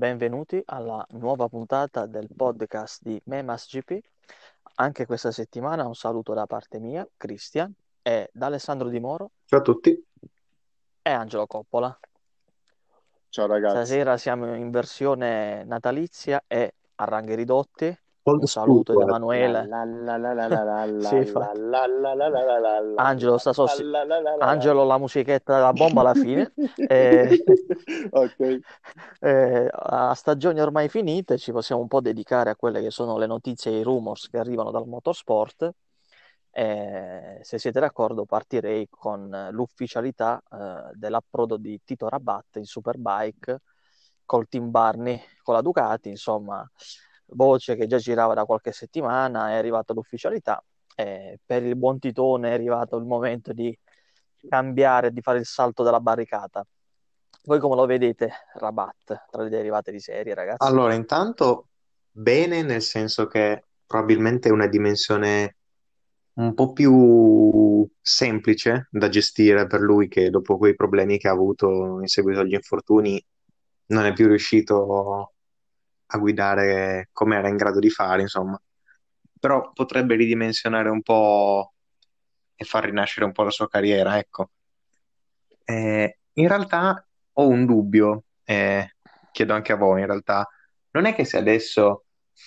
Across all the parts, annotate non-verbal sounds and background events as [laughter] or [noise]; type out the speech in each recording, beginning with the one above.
benvenuti alla nuova puntata del podcast di Memas GP. Anche questa settimana un saluto da parte mia, Cristian, e da Alessandro Di Moro Ciao a tutti. e Angelo Coppola. Ciao ragazzi. Stasera siamo in versione natalizia e a ranghi ridotti. Un saluto di Emanuele. Angelo sta la sossi-. Angelo la musichetta della bomba alla fine. E- Ok. Eh, a stagioni ormai finite ci possiamo un po' dedicare a quelle che sono le notizie e i rumors che arrivano dal motorsport. Eh, se siete d'accordo, partirei con eh, l'ufficialità eh, dell'approdo di Tito Rabat in Superbike col team Barney con la Ducati, insomma, voce che già girava da qualche settimana, è arrivata l'ufficialità. E per il buon Titone è arrivato il momento di cambiare, di fare il salto della barricata. Voi come lo vedete, Rabat, tra le derivate di serie, ragazzi? Allora, intanto bene, nel senso che probabilmente è una dimensione un po' più semplice da gestire per lui che dopo quei problemi che ha avuto in seguito agli infortuni non è più riuscito a guidare come era in grado di fare, insomma. Però potrebbe ridimensionare un po' e far rinascere un po' la sua carriera, ecco. Eh, in realtà ho un dubbio, eh, chiedo anche a voi, in realtà. Non è che se adesso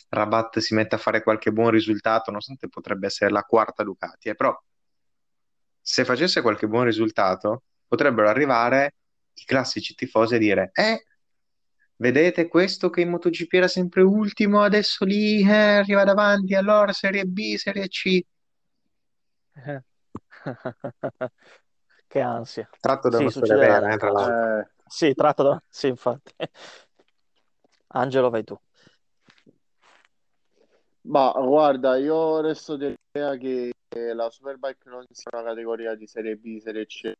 Rabat si mette a fare qualche buon risultato, nonostante potrebbe essere la quarta Ducati, eh, però se facesse qualche buon risultato, potrebbero arrivare i classici tifosi a dire, eh, vedete questo che in MotoGP era sempre ultimo, adesso lì eh, arriva davanti, allora Serie B, Serie C. [laughs] Che ansia. Tratto da Sì, una storia succederà. vera, eh, tra l'altro. Eh, Sì, tratto da... Sì, infatti. [laughs] Angelo, vai tu. ma guarda, io resto dell'idea che la Superbike non sia una categoria di Serie B, Serie C,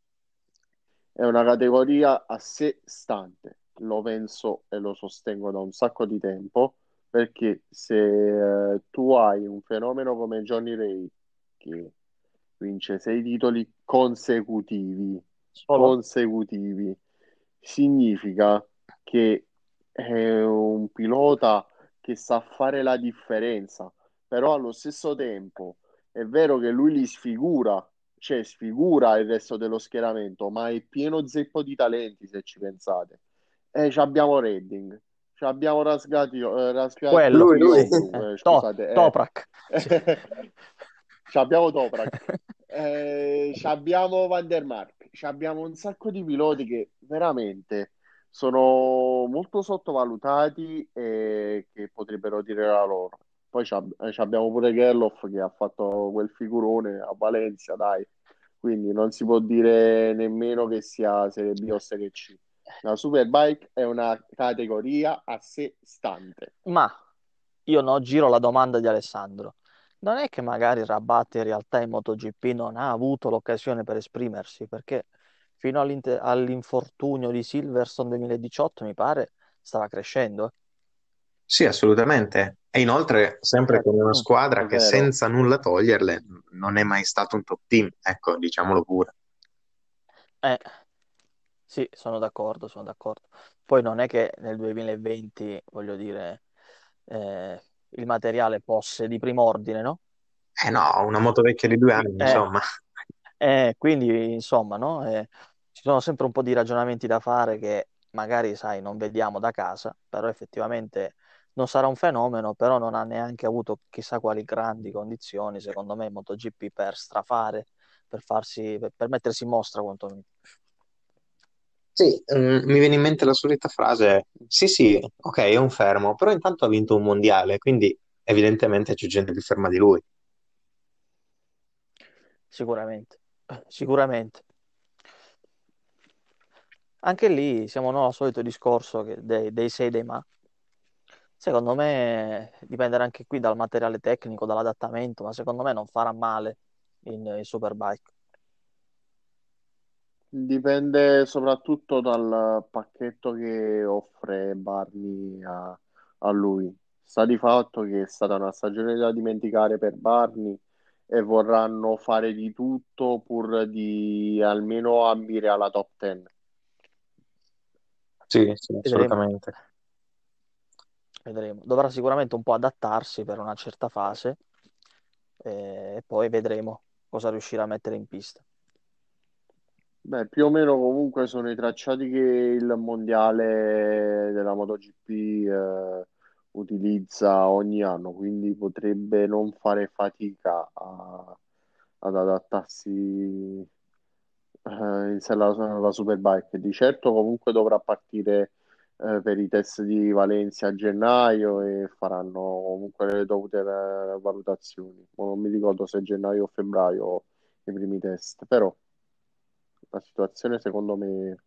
è una categoria a sé stante. Lo penso e lo sostengo da un sacco di tempo, perché se eh, tu hai un fenomeno come Johnny Ray che vince sei titoli consecutivi, Solo. consecutivi, significa che è un pilota che sa fare la differenza, però allo stesso tempo è vero che lui li sfigura, cioè sfigura il resto dello schieramento, ma è pieno zeppo di talenti se ci pensate. E ci abbiamo Redding, ci abbiamo Rasgati, eh, Rasgati Quello, Lui, lui. sì. eh, Eh, scusate, eh. Toprak. [laughs] Ci abbiamo Toprak, [laughs] eh, ci abbiamo Van der Mark, ci abbiamo un sacco di piloti che veramente sono molto sottovalutati e che potrebbero dire la loro. Poi eh, abbiamo pure Gerloff che ha fatto quel figurone a Valencia, dai. Quindi non si può dire nemmeno che sia Serie B o Serie C. La Superbike è una categoria a sé stante. Ma io no, giro la domanda di Alessandro. Non è che magari Rabat in realtà in MotoGP non ha avuto l'occasione per esprimersi, perché fino all'infortunio di Silverstone 2018, mi pare, stava crescendo. eh. Sì, assolutamente. E inoltre, sempre con una Mm, squadra che senza nulla toglierle non è mai stato un top team, ecco, diciamolo pure. Eh, sì, sono d'accordo, sono d'accordo. Poi non è che nel 2020, voglio dire, eh, il materiale fosse di prim'ordine, no? Eh no, una moto vecchia di due anni, Eh, insomma. eh, quindi, insomma, no? Eh, ci sono sempre un po' di ragionamenti da fare che magari, sai, non vediamo da casa, però effettivamente non sarà un fenomeno, però non ha neanche avuto chissà quali grandi condizioni, secondo me, MotoGP per strafare, per farsi, per, per mettersi in mostra quantomeno. Sì, mm, mi viene in mente la solita frase, sì sì, ok, è un fermo, però intanto ha vinto un mondiale, quindi evidentemente c'è gente più ferma di lui. Sicuramente, sicuramente. Anche lì siamo no, al solito discorso che dei, dei sei dei ma. Secondo me dipenderà anche qui dal materiale tecnico, dall'adattamento, ma secondo me non farà male in, in Superbike. Dipende soprattutto dal pacchetto che offre Barney a, a lui. Sta di fatto che è stata una stagione da dimenticare per Barney e vorranno fare di tutto pur di almeno ambire alla top 10. Sì, sì, Vedremo. assolutamente. vedremo. Dovrà sicuramente un po' adattarsi per una certa fase eh, e poi vedremo cosa riuscirà a mettere in pista. Beh, più o meno comunque sono i tracciati che il mondiale della MotoGP eh, utilizza ogni anno, quindi potrebbe non fare fatica a- ad adattarsi eh, alla, alla Superbike. Di certo comunque dovrà partire eh, per i test di Valencia a gennaio e faranno comunque le dovute eh, valutazioni. Non mi ricordo se gennaio o febbraio i primi test, però la situazione secondo me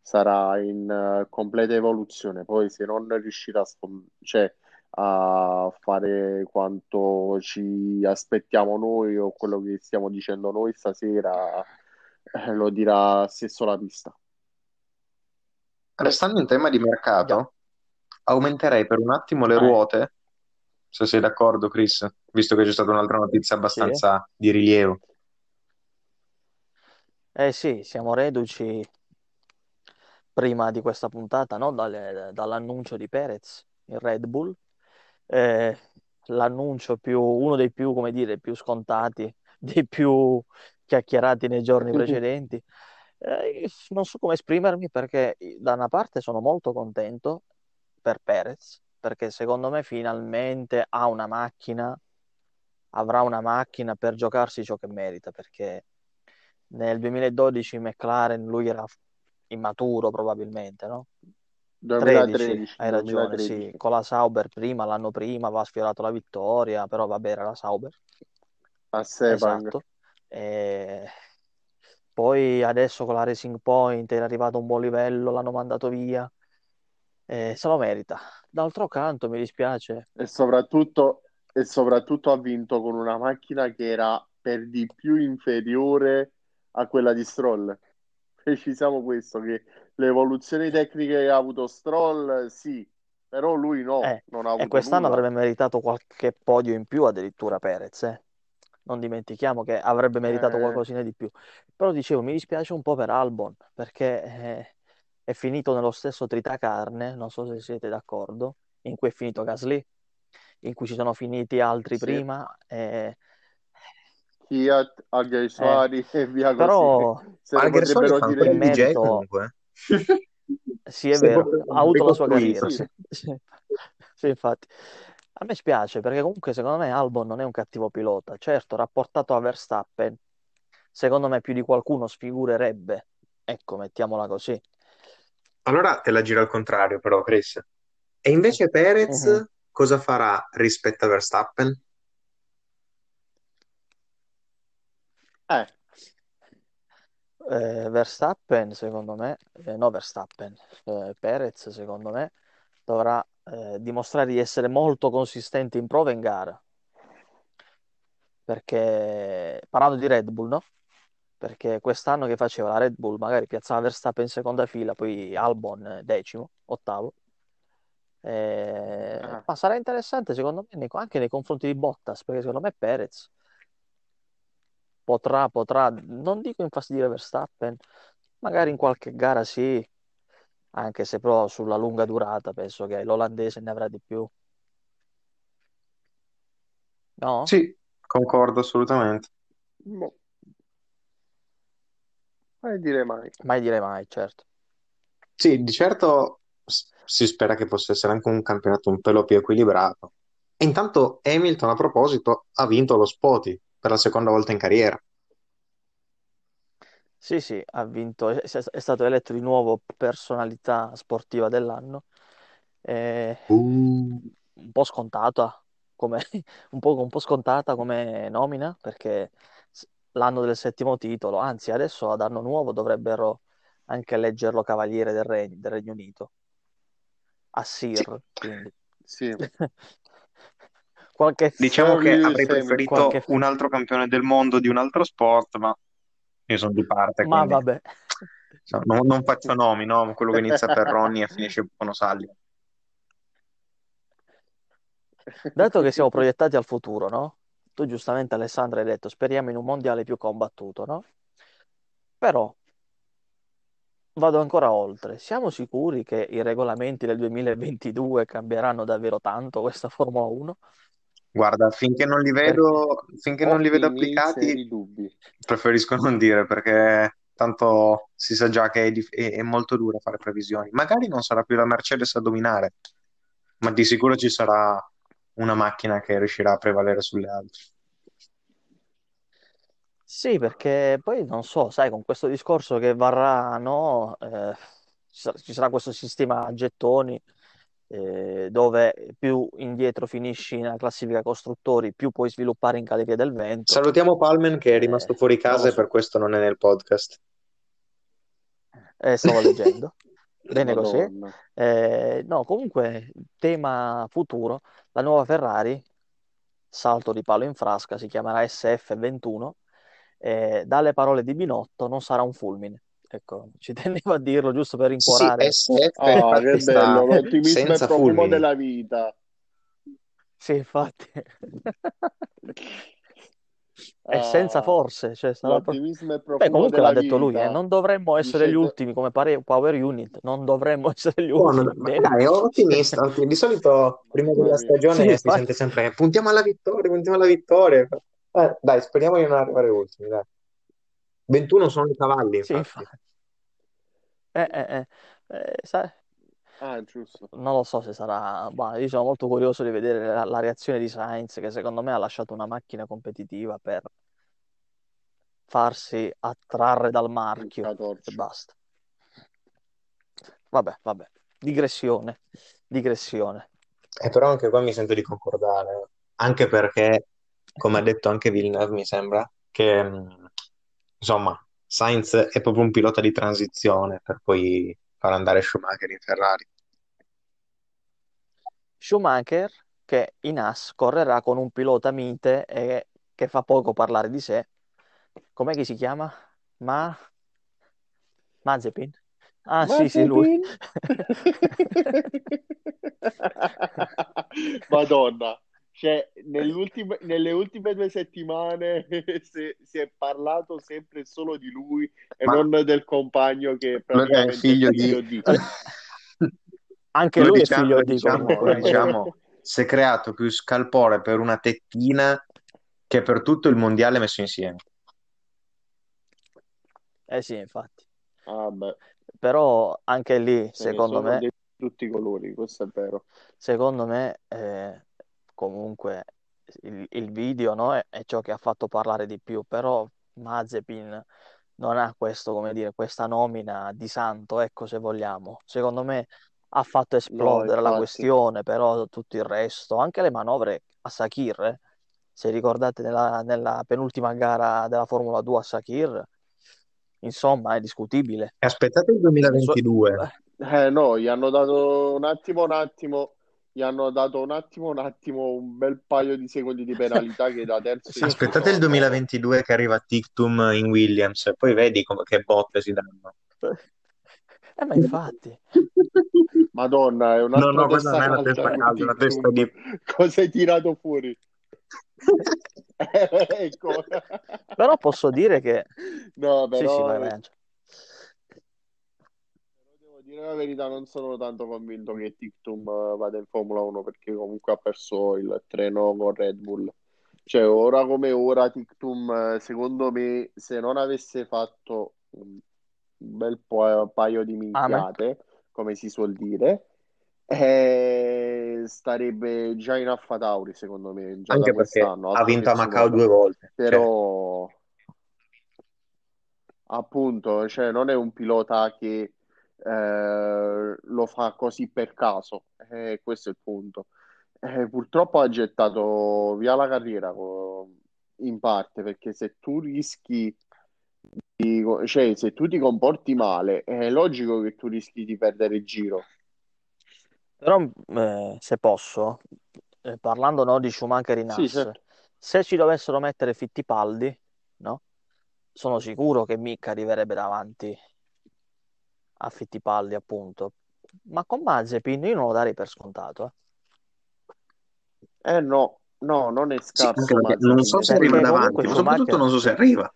sarà in eh, completa evoluzione. Poi se non riuscirà a, sfon- cioè, a fare quanto ci aspettiamo noi o quello che stiamo dicendo noi stasera, eh, lo dirà stesso la pista. Restando in tema di mercato, aumenterei per un attimo le ruote, se sei d'accordo, Chris, visto che c'è stata un'altra notizia sì. abbastanza di rilievo. Eh sì, siamo reduci prima di questa puntata, no? Dalle- dall'annuncio di Perez in Red Bull. Eh, l'annuncio più, uno dei più, come dire, più scontati, [laughs] dei più chiacchierati nei giorni precedenti. Eh, non so come esprimermi perché da una parte sono molto contento per Perez, perché secondo me finalmente ha una macchina, avrà una macchina per giocarsi ciò che merita, perché nel 2012 McLaren lui era immaturo probabilmente, no? 13, 2013, hai ragione, sì, 2013. con la Sauber prima, l'anno prima aveva sfiorato la vittoria, però vabbè era la Sauber, A Sepang. esatto. E poi adesso con la Racing Point è arrivato a un buon livello, l'hanno mandato via, e se lo merita. D'altro canto mi dispiace, E soprattutto, e soprattutto ha vinto con una macchina che era per di più inferiore a quella di Stroll. [laughs] Precisiamo questo, che le evoluzioni tecniche che ha avuto Stroll, sì, però lui no, eh, non ha e avuto quest'anno nulla. avrebbe meritato qualche podio in più addirittura Perez, eh. Non dimentichiamo che avrebbe meritato Eh, qualcosina di più. Però dicevo, mi dispiace un po' per Albon, perché eh, è finito nello stesso tritacarne, non so se siete d'accordo, in cui è finito Gasly, in cui ci sono finiti altri sì, prima. Eh, Fiat, Alguersuari eh, e via così. però Se ne Alguersuari potrebbero fa dire più. DJ comunque. sì, è Se vero, ha avuto la sua carriera. Sì, Sì, infatti. A me spiace perché comunque secondo me Albon non è un cattivo pilota. Certo, rapportato a Verstappen, secondo me più di qualcuno sfigurerebbe. Ecco, mettiamola così. Allora te la giro al contrario, però, Chris. E invece Perez Mhm. cosa farà rispetto a Verstappen? Eh, Eh, Verstappen, secondo me, eh, no Verstappen, eh, Perez, secondo me, dovrà eh, dimostrare di essere molto consistente in prova e in gara. Perché, parlando di Red Bull, no? Perché quest'anno che faceva la Red Bull, magari piazzava Verstappen in seconda fila, poi Albon eh, decimo, ottavo. Eh, ah, ma sarà interessante secondo me anche nei confronti di Bottas, perché secondo me Perez potrà, potrà, non dico infastidire Verstappen, magari in qualche gara sì, anche se però sulla lunga durata penso che l'olandese ne avrà di più, no? Sì, concordo assolutamente. boh, mai dire mai. Mai dire mai, certo. Sì, di certo si spera che possa essere anche un campionato un pelo più equilibrato. E intanto Hamilton, a proposito, ha vinto lo Spoti per la seconda volta in carriera. Sì, sì, ha vinto, è, è stato eletto di nuovo personalità sportiva dell'anno, Eh, Uh. un po' scontata come, [laughs] un po', un po' scontata come nomina, perché l'anno del settimo titolo, anzi adesso ad anno nuovo dovrebbero anche eleggerlo Cavaliere del Regno, del Regno Unito, a Sì, Sir, quindi. Sì, [laughs] qualche, diciamo che avrei preferito qualche... un altro campione del mondo di un altro sport, ma io sono di parte, Ma quindi vabbè, non, non faccio nomi, no? Quello che inizia per Ronny e finisce con Osalli. dato che siamo proiettati al futuro, no? Tu giustamente Alessandro hai detto speriamo in un mondiale più combattuto, no? Però vado ancora oltre. Siamo sicuri che i regolamenti del 2022 cambieranno davvero tanto questa Formula 1? Guarda, finché non li vedo, finché non li vedo applicati, preferisco non dire perché tanto si sa già che è, dif- è- è molto duro fare previsioni. Magari non sarà più la Mercedes a dominare, ma di sicuro ci sarà una macchina che riuscirà a prevalere sulle altre. Sì, perché poi non so, sai, con questo discorso che varrà, no, eh, ci sarà, ci sarà questo sistema a gettoni eh, dove più indietro finisci nella classifica costruttori, più puoi sviluppare in galleria del vento. Salutiamo Palmen che è rimasto Eh, fuori casa e per questo non è nel podcast. Eh, stavo leggendo. [laughs] Bene così. Madonna. Eh, no, comunque, tema futuro, la nuova Ferrari, salto di palo in frasca, si chiamerà SF21, eh, dalle parole di Binotto non sarà un fulmine. Ecco, [laughs] ci tenevo a dirlo giusto per Sì, sì, rincuorare. SF Ah, che infatti sta bello, l'ottimismo è profumo fulmini. della vita. Sì, infatti. [laughs] E senza Ah, forse, cioè sarà pro- l'ottimismo è Beh, comunque l'ha detto lui, eh, vita. non dovremmo essere gli Dice te... ultimi come pare Power Unit, non dovremmo [laughs] essere gli ultimi. ma Bene. dai, è ottimista. otti- Di solito prima della stagione Sì, si infatti. sente sempre puntiamo alla vittoria, puntiamo alla vittoria. Eh, dai, speriamo di non arrivare ultimi, dai. 21 sono i cavalli, Sì, infatti. Eh, eh, eh. Eh, sai, Ah, giusto. non lo so se sarà... bah, io sono molto curioso di vedere la, la reazione di Sainz, che secondo me ha lasciato una macchina competitiva per farsi attrarre dal marchio e basta. Vabbè, vabbè. Digressione, digressione. E però anche qua mi sento di concordare, anche perché, come ha detto anche Villeneuve, mi sembra, che mh, insomma, Sainz è proprio un pilota di transizione per poi far andare Schumacher in Ferrari. Schumacher che in AS correrà con un pilota mite e che fa poco parlare di sé. Com'è che si chiama? Ma... Mazepin? Ah sì, sì, lui. Mazepin. [laughs] Madonna. Cioè, nelle ultime due settimane [laughs] si, si è parlato sempre solo di lui e Ma non del compagno che lui che è praticamente figlio è di... figlio di. Anche lui è diciamo, figlio lo di diciamo, diciamo, si è creato più scalpore per una tettina che per tutto il mondiale messo insieme. Eh sì, infatti. Ah, beh, Però anche lì, secondo me, di tutti i colori, questo è vero. secondo me eh, comunque il, il video no, è, è ciò che ha fatto parlare di più, però Mazepin non ha questo, come dire, questa nomina di santo, ecco se vogliamo. Secondo me ha fatto No, esplodere la infatti. questione, però tutto il resto, anche le manovre a Sakir, eh, se ricordate nella, nella penultima gara della Formula 2 a Sakir, insomma è discutibile. E aspettate il So- 2022. Eh no, gli hanno dato un attimo, un attimo, gli hanno dato un attimo, un attimo, un bel paio di secondi di penalità che da terzo Sì. Aspettate il sono... 2022 che arriva Tictum in Williams e poi vedi come- che botte si danno. Eh, ma infatti, Madonna, è No, un'altra no, questa testa non è una testa calda, una testa di... [laughs] Cosa hai tirato fuori? [laughs] [laughs] Ecco. però posso dire che No, sì, sì, però, vai, vai, però dire la verità, non sono tanto convinto che Tictum eh, vada in Formula 1 perché comunque ha perso il treno con Red Bull. Cioè, ora come ora, Tictum, eh, secondo me, se non avesse fatto un bel po- paio di minchiate, come si suol dire, eh, starebbe già in Alfa Tauri, secondo me, già da Anche perché quest'anno, ha vinto a Macao due volte. Cioè, Però, appunto, cioè, non è un pilota che eh, lo fa così per caso, Eh, questo è il punto. Eh, purtroppo ha gettato via la carriera co- in parte, perché se tu rischi di- cioè, se tu ti comporti male, è logico che tu rischi di perdere il giro. Però, eh, se posso, eh, parlando no, di Schumacher in Sì, certo. se ci dovessero mettere Fittipaldi, no? Sono sicuro che Mick arriverebbe davanti a Fittipaldi, appunto. Ma con Mazepin io non lo darei per scontato. eh. Eh no, no, non è Sì, scarso perché non so se arriva Perché davanti, ma soprattutto Schumacher... non so se arriva.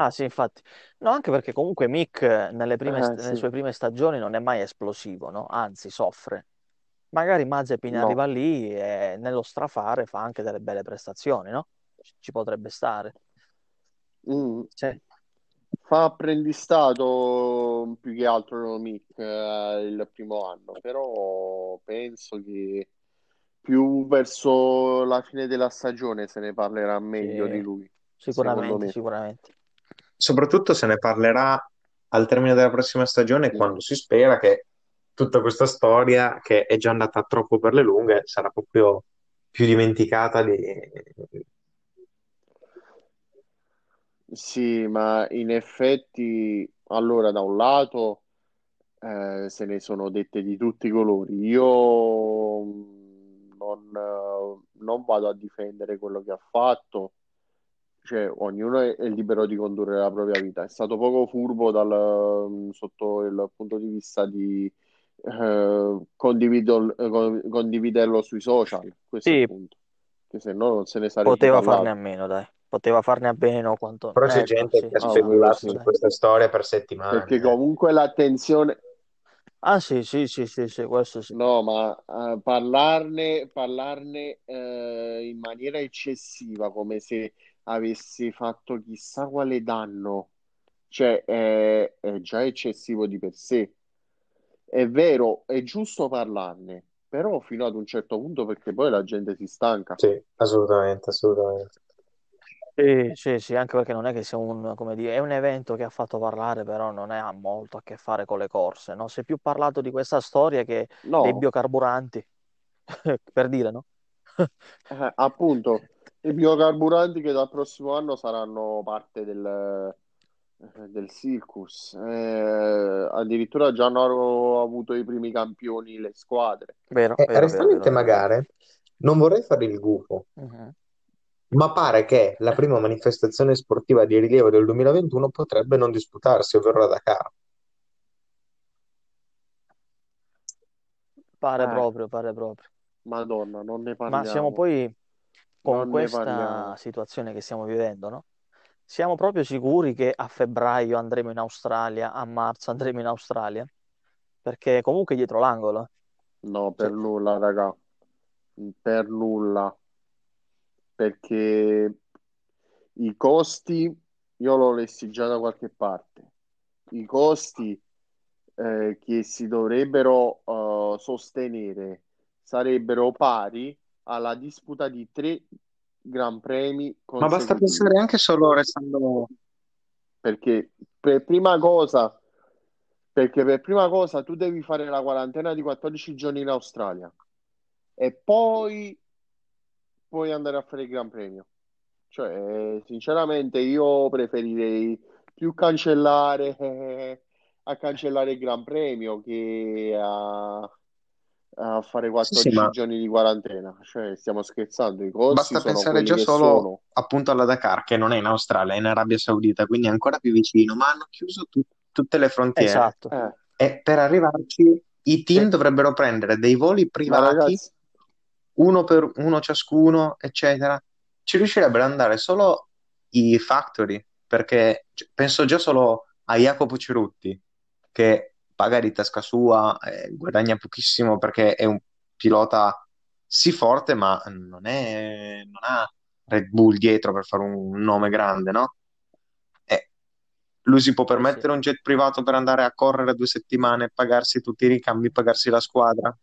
Ah sì, infatti. No, anche perché comunque Mick eh, nelle prime Eh st- nelle sì, sue prime stagioni non è mai esplosivo, no? Anzi, soffre. Magari Mazepin arriva no. lì e nello strafare fa anche delle belle prestazioni, no? Ci ci potrebbe stare. Mm. Sì. Fa apprendistato più che altro Mick eh, il primo anno, però penso che più verso la fine della stagione se ne parlerà meglio di Sì, lui, sicuramente, me. sicuramente. Soprattutto se ne parlerà al termine della prossima stagione, Sì. quando si spera che tutta questa storia, che è già andata troppo per le lunghe, sarà proprio più dimenticata di... Sì, ma in effetti, allora, da un lato eh, se ne sono dette di tutti i colori. Io mm, non, eh, non vado a difendere quello che ha fatto, cioè ognuno è, è libero di condurre la propria vita. È stato poco furbo dal, mm, sotto il punto di vista di eh, condivido- eh, con- condividerlo sui social, questo è il Sì, punto, che se no non se ne sarebbe poteva farne a parlato. meno, dai. Poteva farne a meno quanto... Però c'è Ecco, gente sì, che ha speculato sì, su dai. questa storia per settimane. perché comunque l'attenzione... Ah sì, sì, sì, sì, sì, questo sì. No, ma eh, parlarne, parlarne eh, in maniera eccessiva, come se avesse fatto chissà quale danno, cioè è, è già eccessivo di per sé. È vero, è giusto parlarne, però fino ad un certo punto perché poi la gente si stanca. Sì, assolutamente, assolutamente. Sì, sì, sì, anche perché non è che sia un, come dire, è un evento che ha fatto parlare, però non è- ha molto a che fare con le corse, no? Si è più parlato di questa storia che dei No, biocarburanti, [laughs] per dire, no? eh, appunto, i biocarburanti che dal prossimo anno saranno parte del, eh, del circus. Eh, addirittura già hanno avuto i primi campioni le squadre. Vero, E vero, vero, restando in vero, tema vero, vero. gare, non vorrei fare il gufo, Mhm. Ma pare che la prima manifestazione sportiva di rilievo del 2021 potrebbe non disputarsi, ovvero la Dakar. Pare Eh, proprio, pare proprio. Madonna, non ne Ma siamo parliamo, poi con non ne questa parliamo. situazione che stiamo vivendo, no? Siamo proprio sicuri che a febbraio andremo in Australia, a marzo andremo in Australia? Perché comunque è dietro l'angolo. No, per Cioè, nulla, raga, per nulla, perché i costi, io l'ho lessi già da qualche parte, i costi eh, che si dovrebbero eh, sostenere sarebbero pari alla disputa di tre Gran Premi Ma basta pensare anche solo restando... Perché per prima cosa, perché per prima cosa tu devi fare la quarantena di 14 giorni in Australia e poi puoi andare a fare il Gran Premio. Cioè, sinceramente, io preferirei più cancellare eh, [laughs] a cancellare il Gran Premio che a, a fare Sì, sì, 14 ma giorni di quarantena. Cioè, stiamo scherzando, i costi basta sono pensare già solo sono. appunto alla Dakar, che non è in Australia, è in Arabia Saudita, quindi è ancora più vicino, ma hanno chiuso tu- tutte le frontiere. esatto. Eh, E per arrivarci i team sì, dovrebbero prendere dei voli ma privati, ragazzi, uno per uno ciascuno, eccetera. Ci riuscirebbero ad andare solo i factory, perché penso già solo a Jacopo Cerutti, che paga di tasca sua, eh, guadagna pochissimo perché è un pilota sì forte, ma non è, non ha Red Bull dietro per fare un nome grande, no? Lui si può Sì, sì. permettere un jet privato per andare a correre due settimane, pagarsi tutti i ricambi, pagarsi la squadra?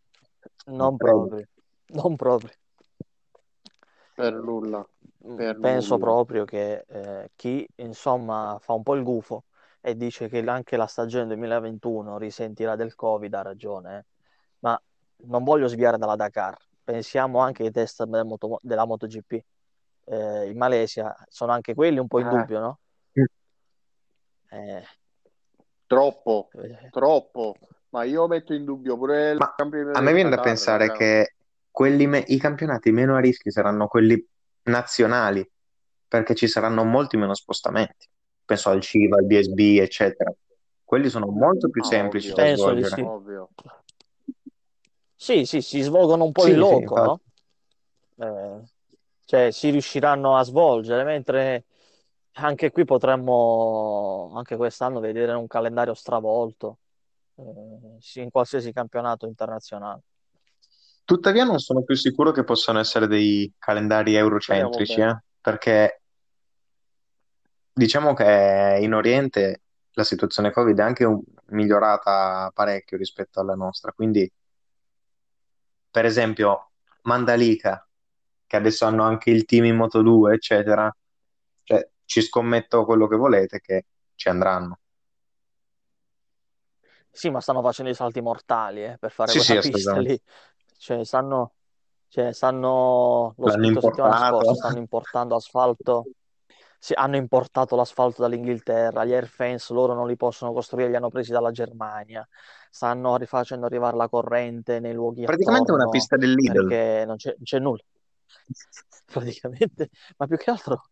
Non proprio, [laughs] non proprio. per nulla, Mm, per Penso nulla. proprio che eh, chi insomma fa un po' il gufo e dice che anche la stagione 2021 risentirà del Covid ha ragione, eh. Ma non voglio sviare dalla Dakar. Pensiamo anche ai test della, moto- della MotoGP. Eh, in Malesia sono anche quelli un po' in Eh, dubbio, no? Eh, troppo, eh, troppo. Ma io metto in dubbio pure il Ma a me viene da pensare che me- i campionati meno a rischio saranno quelli nazionali, perché ci saranno molti meno spostamenti. Penso al CIVA, al BSB, eccetera. Quelli sono molto più Ah, semplici da ovvio, di svolgere. sì. ovvio. Sì, sì, si svolgono un po' Sì, in sì, loco, infatti. no? Eh, cioè si riusciranno a svolgere, mentre Anche qui potremmo, anche quest'anno, vedere un calendario stravolto eh, sì, in qualsiasi campionato internazionale. Tuttavia non sono più sicuro che possano essere dei calendari Speriamo eurocentrici, eh, perché diciamo che in Oriente la situazione Covid è anche un- migliorata parecchio rispetto alla nostra. Quindi, per esempio, Mandalika, che adesso hanno anche il team in Moto2, eccetera, cioè ci scommetto quello che volete che ci andranno. Sì, ma stanno facendo i salti mortali eh, per fare Sì, sì, quella [laughs] pista assolutamente. lì. Cioè, stanno, cioè, stanno, l'ho L'hanno scritto settimana importato. scorsa, stanno importando asfalto. Sì, hanno importato l'asfalto dall'Inghilterra, gli airfence loro non li possono costruire, li hanno presi dalla Germania. Stanno rifacendo arrivare la corrente nei luoghi Praticamente è una attorno pista del Lidl. perché non c'è non c'è nulla. [laughs] Praticamente, ma più che altro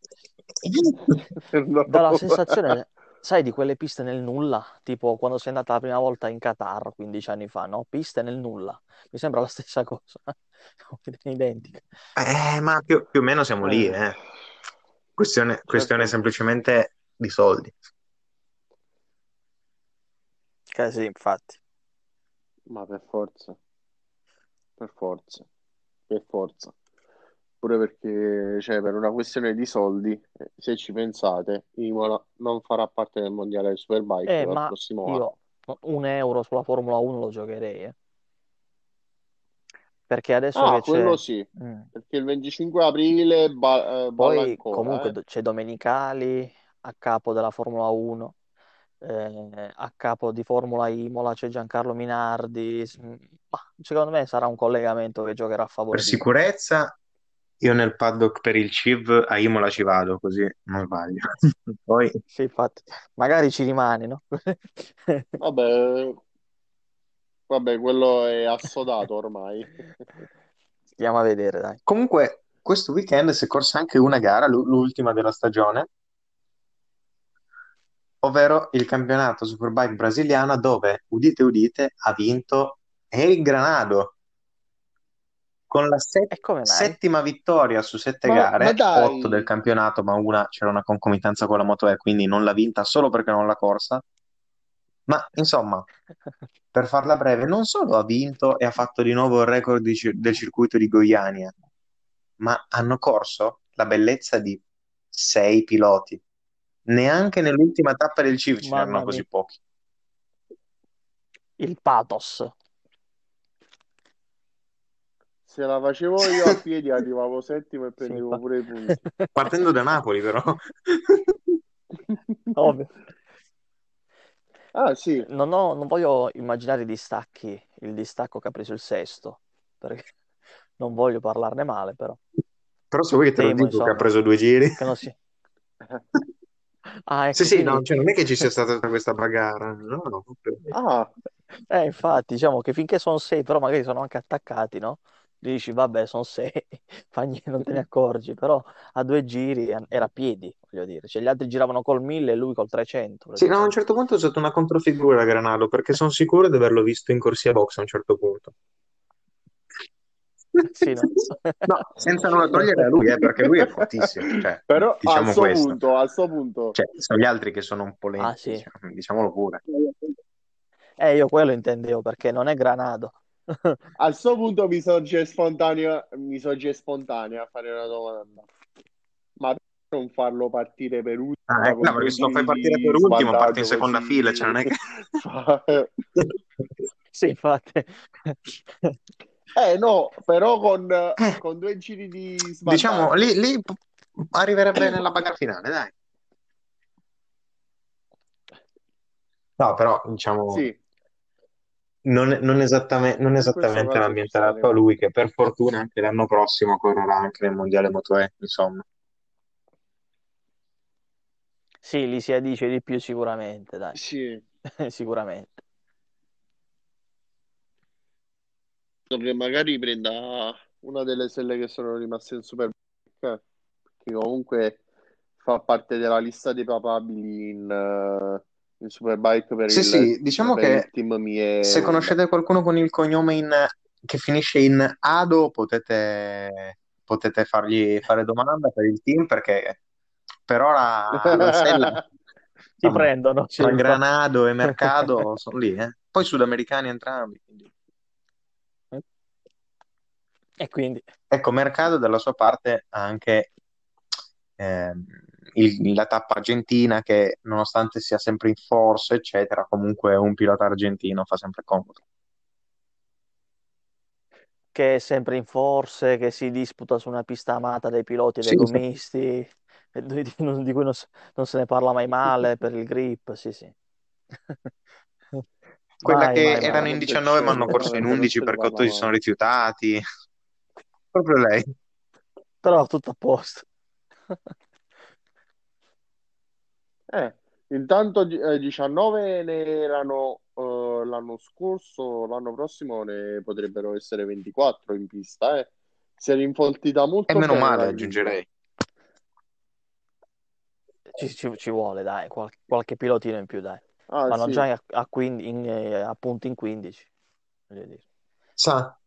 [laughs] dà la sensazione, sai, di quelle piste nel nulla, tipo quando sei andata la prima volta in Qatar 15 anni fa, no? Piste nel nulla. Mi sembra la stessa [laughs] cosa, identica. Eh, ma più, più o meno siamo lì, Eh, eh. Questione, questione certo, semplicemente di soldi. Eh sì, infatti. ma per forza, per forza, per forza. Pure perché, cioè, per una questione di soldi, eh, se ci pensate, Imola non farà parte del mondiale del Superbike Eh, ma prossimo anno. io un euro sulla Formula 1 lo giocherei, eh. Perché adesso Ah, che quello c'è... sì, Mm. perché il 25 aprile ba- eh, Poi ancora, comunque eh. c'è Domenicali a capo della Formula 1, eh, a capo di Formula Imola c'è Giancarlo Minardi. Ma secondo me sarà un collegamento che giocherà a Per favore di Imola. sicurezza, io nel paddock per il CIV a Imola ci vado, così non sbaglio. [laughs] Poi, Sì, infatti, magari ci rimane, no? [laughs] Vabbè, vabbè, quello è assodato ormai. Stiamo a vedere, dai. comunque, questo weekend si è corsa anche una gara, l'u- l'ultima della stagione, ovvero il campionato Superbike brasiliana dove, udite udite, ha vinto El Granado con la se- come mai? settima vittoria su sette Ma, ma gare, otto del campionato, ma una c'era una concomitanza con la Moto E, quindi non l'ha vinta solo perché non l'ha corsa. Ma insomma, per farla breve, non solo ha vinto e ha fatto di nuovo il record di del circuito di Goiânia, ma hanno corso la bellezza di sei piloti. Neanche nell'ultima tappa del CIV ce n'erano così pochi. il pathos. Se la facevo io a piedi arrivavo settimo e [laughs] Sì, prendevo infatti. pure i punti. [laughs] Partendo da Napoli, però. [laughs] Ovvio. Ah, sì, Non ho- non voglio immaginare i distacchi, il distacco che ha preso il sesto, perché non voglio parlarne male, però Però se vuoi te lo temo, dico che ha insomma, preso due giri. che non si... Ah, Sì, ecco, sì, no, quindi... cioè non è che ci sia stata questa bagarra, no, no, ah, Eh, infatti, diciamo che finché sono sei, però magari sono anche attaccati, no? Dici, vabbè, sono sei, [laughs] non te ne accorgi, però a due giri era a piedi, voglio dire. Cioè, gli altri giravano col 1000 e lui col 300, Sì, no, a un certo punto ho usato una controfigura Granado perché sono sicuro di averlo visto in corsia box a un certo punto. Sì, no? [laughs] No, senza nulla [laughs] togliere a lui, eh, perché lui è fortissimo, cioè, però a diciamo sto questo. punto, a sto punto, Cioè, sono gli altri che sono un po' Ah, lenti, sì. diciamo- diciamolo pure. Eh, io quello intendevo, perché non è Granado. [laughs] a sto punto mi sorge spontanea, mi sorge spontanea a fare una domanda. Ma non farlo partire per ultimo Ah, ecco, perché se lo fai partire per ultimo, parte in seconda così fila, cioè non è che... [laughs] Sì, infatti. Eh no, però con, Eh, con due giri di diciamo, svantaggio. lì, lì arriverebbe nella bagarre finale, dai. No, però, diciamo, Sì, non, non esattame- non esattamente ci l'ambientato a lui, che per fortuna anche l'anno prossimo correrà anche nel Mondiale Moto E, insomma. Sì, li si addice di più sicuramente, dai. Sì, [laughs] Sicuramente. che magari prenda una delle stelle che sono rimaste in Superbike, eh, che comunque fa parte della lista dei papabili in, eh, in Superbike per Sì, il, sì, diciamo per il che team Mie se conoscete qualcuno con il cognome in- che finisce in Ado, potete, potete fargli fare domanda per il team perché per ora [laughs] la sella, Ti insomma, prendono. tra. Granado e Mercado [laughs] sono lì, eh. Poi sudamericani entrambi. quindi. E quindi, Ecco, Mercado dalla sua parte ha anche ehm, il- la tappa argentina che nonostante sia sempre in forza, eccetera, comunque un pilota argentino fa sempre comodo. che è sempre in forze, che si disputa su una pista amata dai piloti e dai Sì, sì. gomisti, e di, cui non, non se ne parla mai male per il grip, sì, sì. [laughs] Quella Mai, che mai, mai. erano in 19 ma hanno corso in 11 perché 8 si sono rifiutati. [laughs] Proprio lei. Però tutto a posto. [laughs] Eh, intanto eh, 19 ne erano eh, l'anno scorso, l'anno prossimo ne potrebbero essere 24 in pista, eh. Si è rinfoltita molto E meno male, aggiungerei. Ci, ci- ci vuole, dai, qual- qualche pilotino in più, dai. Ah, Vanno sì. già a, a quindi- in, eh, a punti in 15. voglio dire. Sa,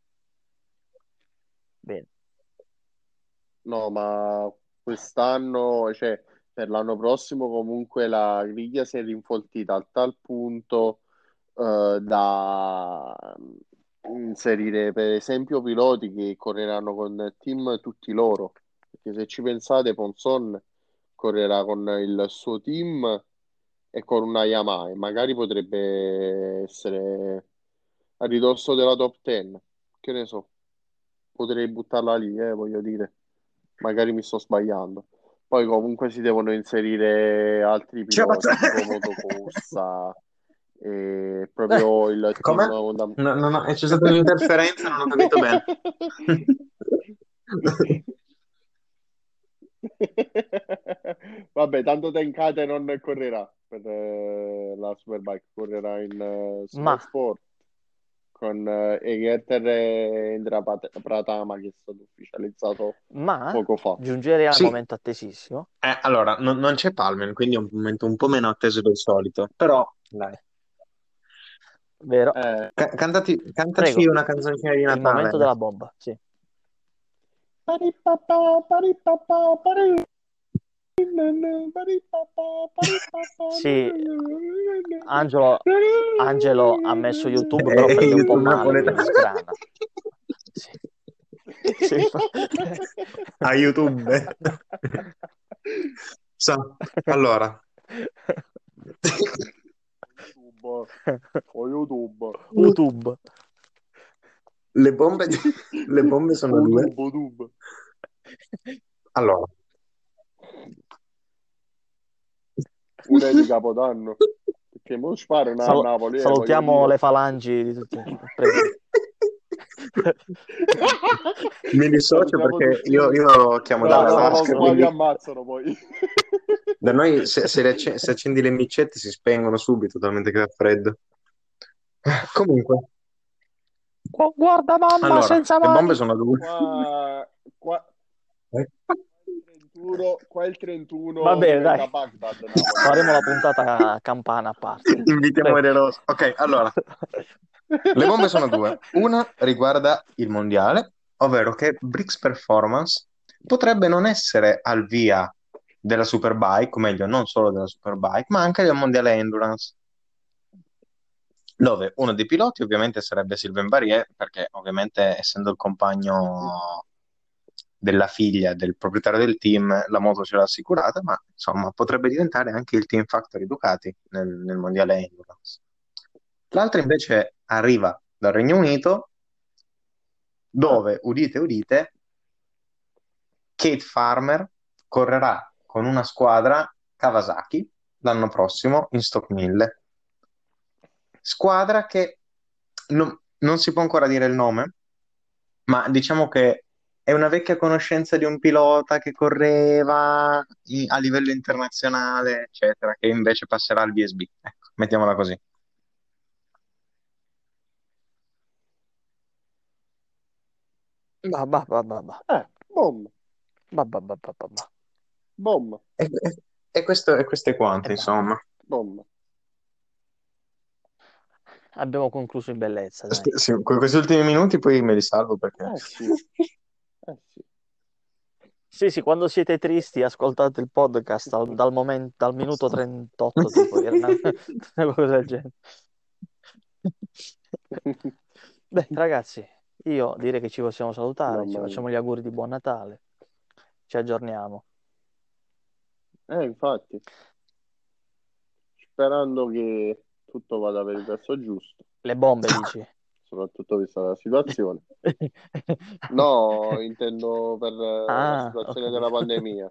Bene. No, ma quest'anno, cioè per l'anno prossimo comunque la griglia si è rinfoltita a tal punto eh, da inserire per esempio piloti che correranno con team tutti loro. Perché se ci pensate, Ponson correrà con il suo team e con una Yamaha e magari potrebbe essere a ridosso della top 10. Che ne so, potrei buttarla lì, eh, voglio dire. Magari mi sto sbagliando. Poi comunque si devono inserire altri Ciao, piloti, tipo motocorsa [laughs] e proprio il team Com'è? fonda- No, no, no, c'è stata [laughs] un'interferenza, non ho capito bene. [laughs] Vabbè, tanto Tenkate non correrà per eh, la Superbike, correrà in eh, Ma- Supersport con eh, Egerter e Indra Pratama che è stato ufficializzato Ma poco fa. giungerei al Sì. momento attesissimo. Eh, allora, non, non c'è Palmer, quindi è un momento un po' meno atteso del solito, però dai. Vero? Eh, Ca- cantati, cantaci Prego. una canzoncina di È il Natale. momento della bomba, sì. paripapà, paripapà, pari- paripapà, paripapà, Sì, Angelo, Angelo ha messo YouTube, Eh, però prende un po' YouTube male. Sì. Sì. A YouTube. So, allora, YouTube, o YouTube, YouTube. le bombe, le bombe sono due. YouTube, YouTube. Allora, Una è di Capodanno, perché mo sparano a Sal- Napoli, eh, salutiamo voglio le falangi di tutti. Mi dissocio perché io, io chiamo No, dalla no, no, vasca, qua quindi vi ammazzano poi. [laughs] da noi se, se le acce- se accendi le micette si spengono subito, talmente che fa freddo. Comunque, Gu- Guarda mamma allora, senza le mani. bombe sono due. Qua, qua, il 31, qua il 31 Va bene, dai. Baghdad, Napoli. [laughs] Faremo la puntata campana a parte. Invitiamo. Ere Rosa. Ok, allora, le bombe sono due. Una riguarda il mondiale, ovvero che Brix Performance potrebbe non essere al via della Superbike, o meglio, non solo della Superbike, ma anche del mondiale Endurance. Dove uno dei piloti ovviamente sarebbe Sylvain Barrier, perché ovviamente essendo il compagno della figlia del proprietario del team, la moto ce l'ha assicurata, ma insomma potrebbe diventare anche il Team Factory Ducati nel, nel mondiale Endurance. L'altra invece arriva dal Regno Unito, dove, udite, udite, Kate Farmer correrà con una squadra Kawasaki l'anno prossimo in Stock 1000. Squadra che non, non si può ancora dire il nome, ma diciamo che è una vecchia conoscenza di un pilota che correva i- a livello internazionale, eccetera, che invece passerà al BSB. Ecco, mettiamola così. Ba, ba, ba, ba. Eh, bom, Ba, ba, ba, ba, ba, ba. bom, E, e- e questo, e questo è quanto, Eh, insomma. bom. Abbiamo concluso in bellezza, dai. Sì, con questi ultimi minuti poi me li salvo perché... Eh sì, [laughs] eh sì. Sì, sì, quando siete tristi ascoltate il podcast dal, dal momen- dal minuto 38, tipo, una, una cosa del genere. Beh, ragazzi, io direi che ci possiamo salutare, ci Mamma facciamo gli auguri di buon Natale, ci aggiorniamo. Eh, infatti, sperando che tutto vada per il verso giusto, Le bombe, dici? Soprattutto vista la situazione. [laughs] No, intendo per eh, la Ah, situazione ok. della pandemia.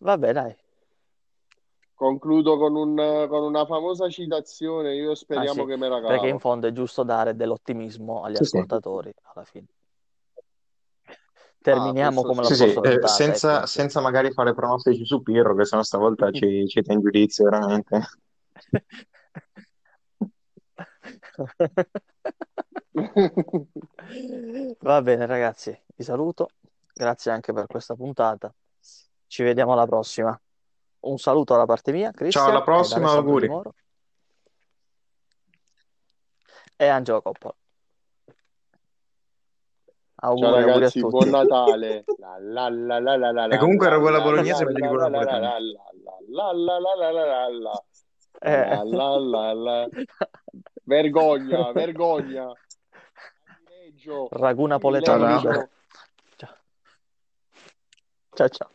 Vabbè, dai. Concludo con un- con una famosa citazione, io Ah, speriamo sì, che me la perché in cavo. fondo è giusto dare dell'ottimismo agli Sì, sì. ascoltatori alla fine. Ah, Terminiamo questo come la sì. Sì, sì, eh, senza, ecco. senza magari fare pronostici su Pirro, che sennò stavolta ci, ci in giudizio veramente. [laughs] Va bene, ragazzi, vi saluto. Grazie anche per questa puntata. Ci vediamo alla prossima. Un saluto da parte mia, Cristian. Ciao, alla prossima, auguri. E Angelo Coppola. Auguri, Ciao ragazzi, auguri buon Natale. la, la, la, e comunque era quella bolognese per la la la la la Vergogna, vergogna. Ragù napoletano Ciao. Ciao. Ciao, ciao.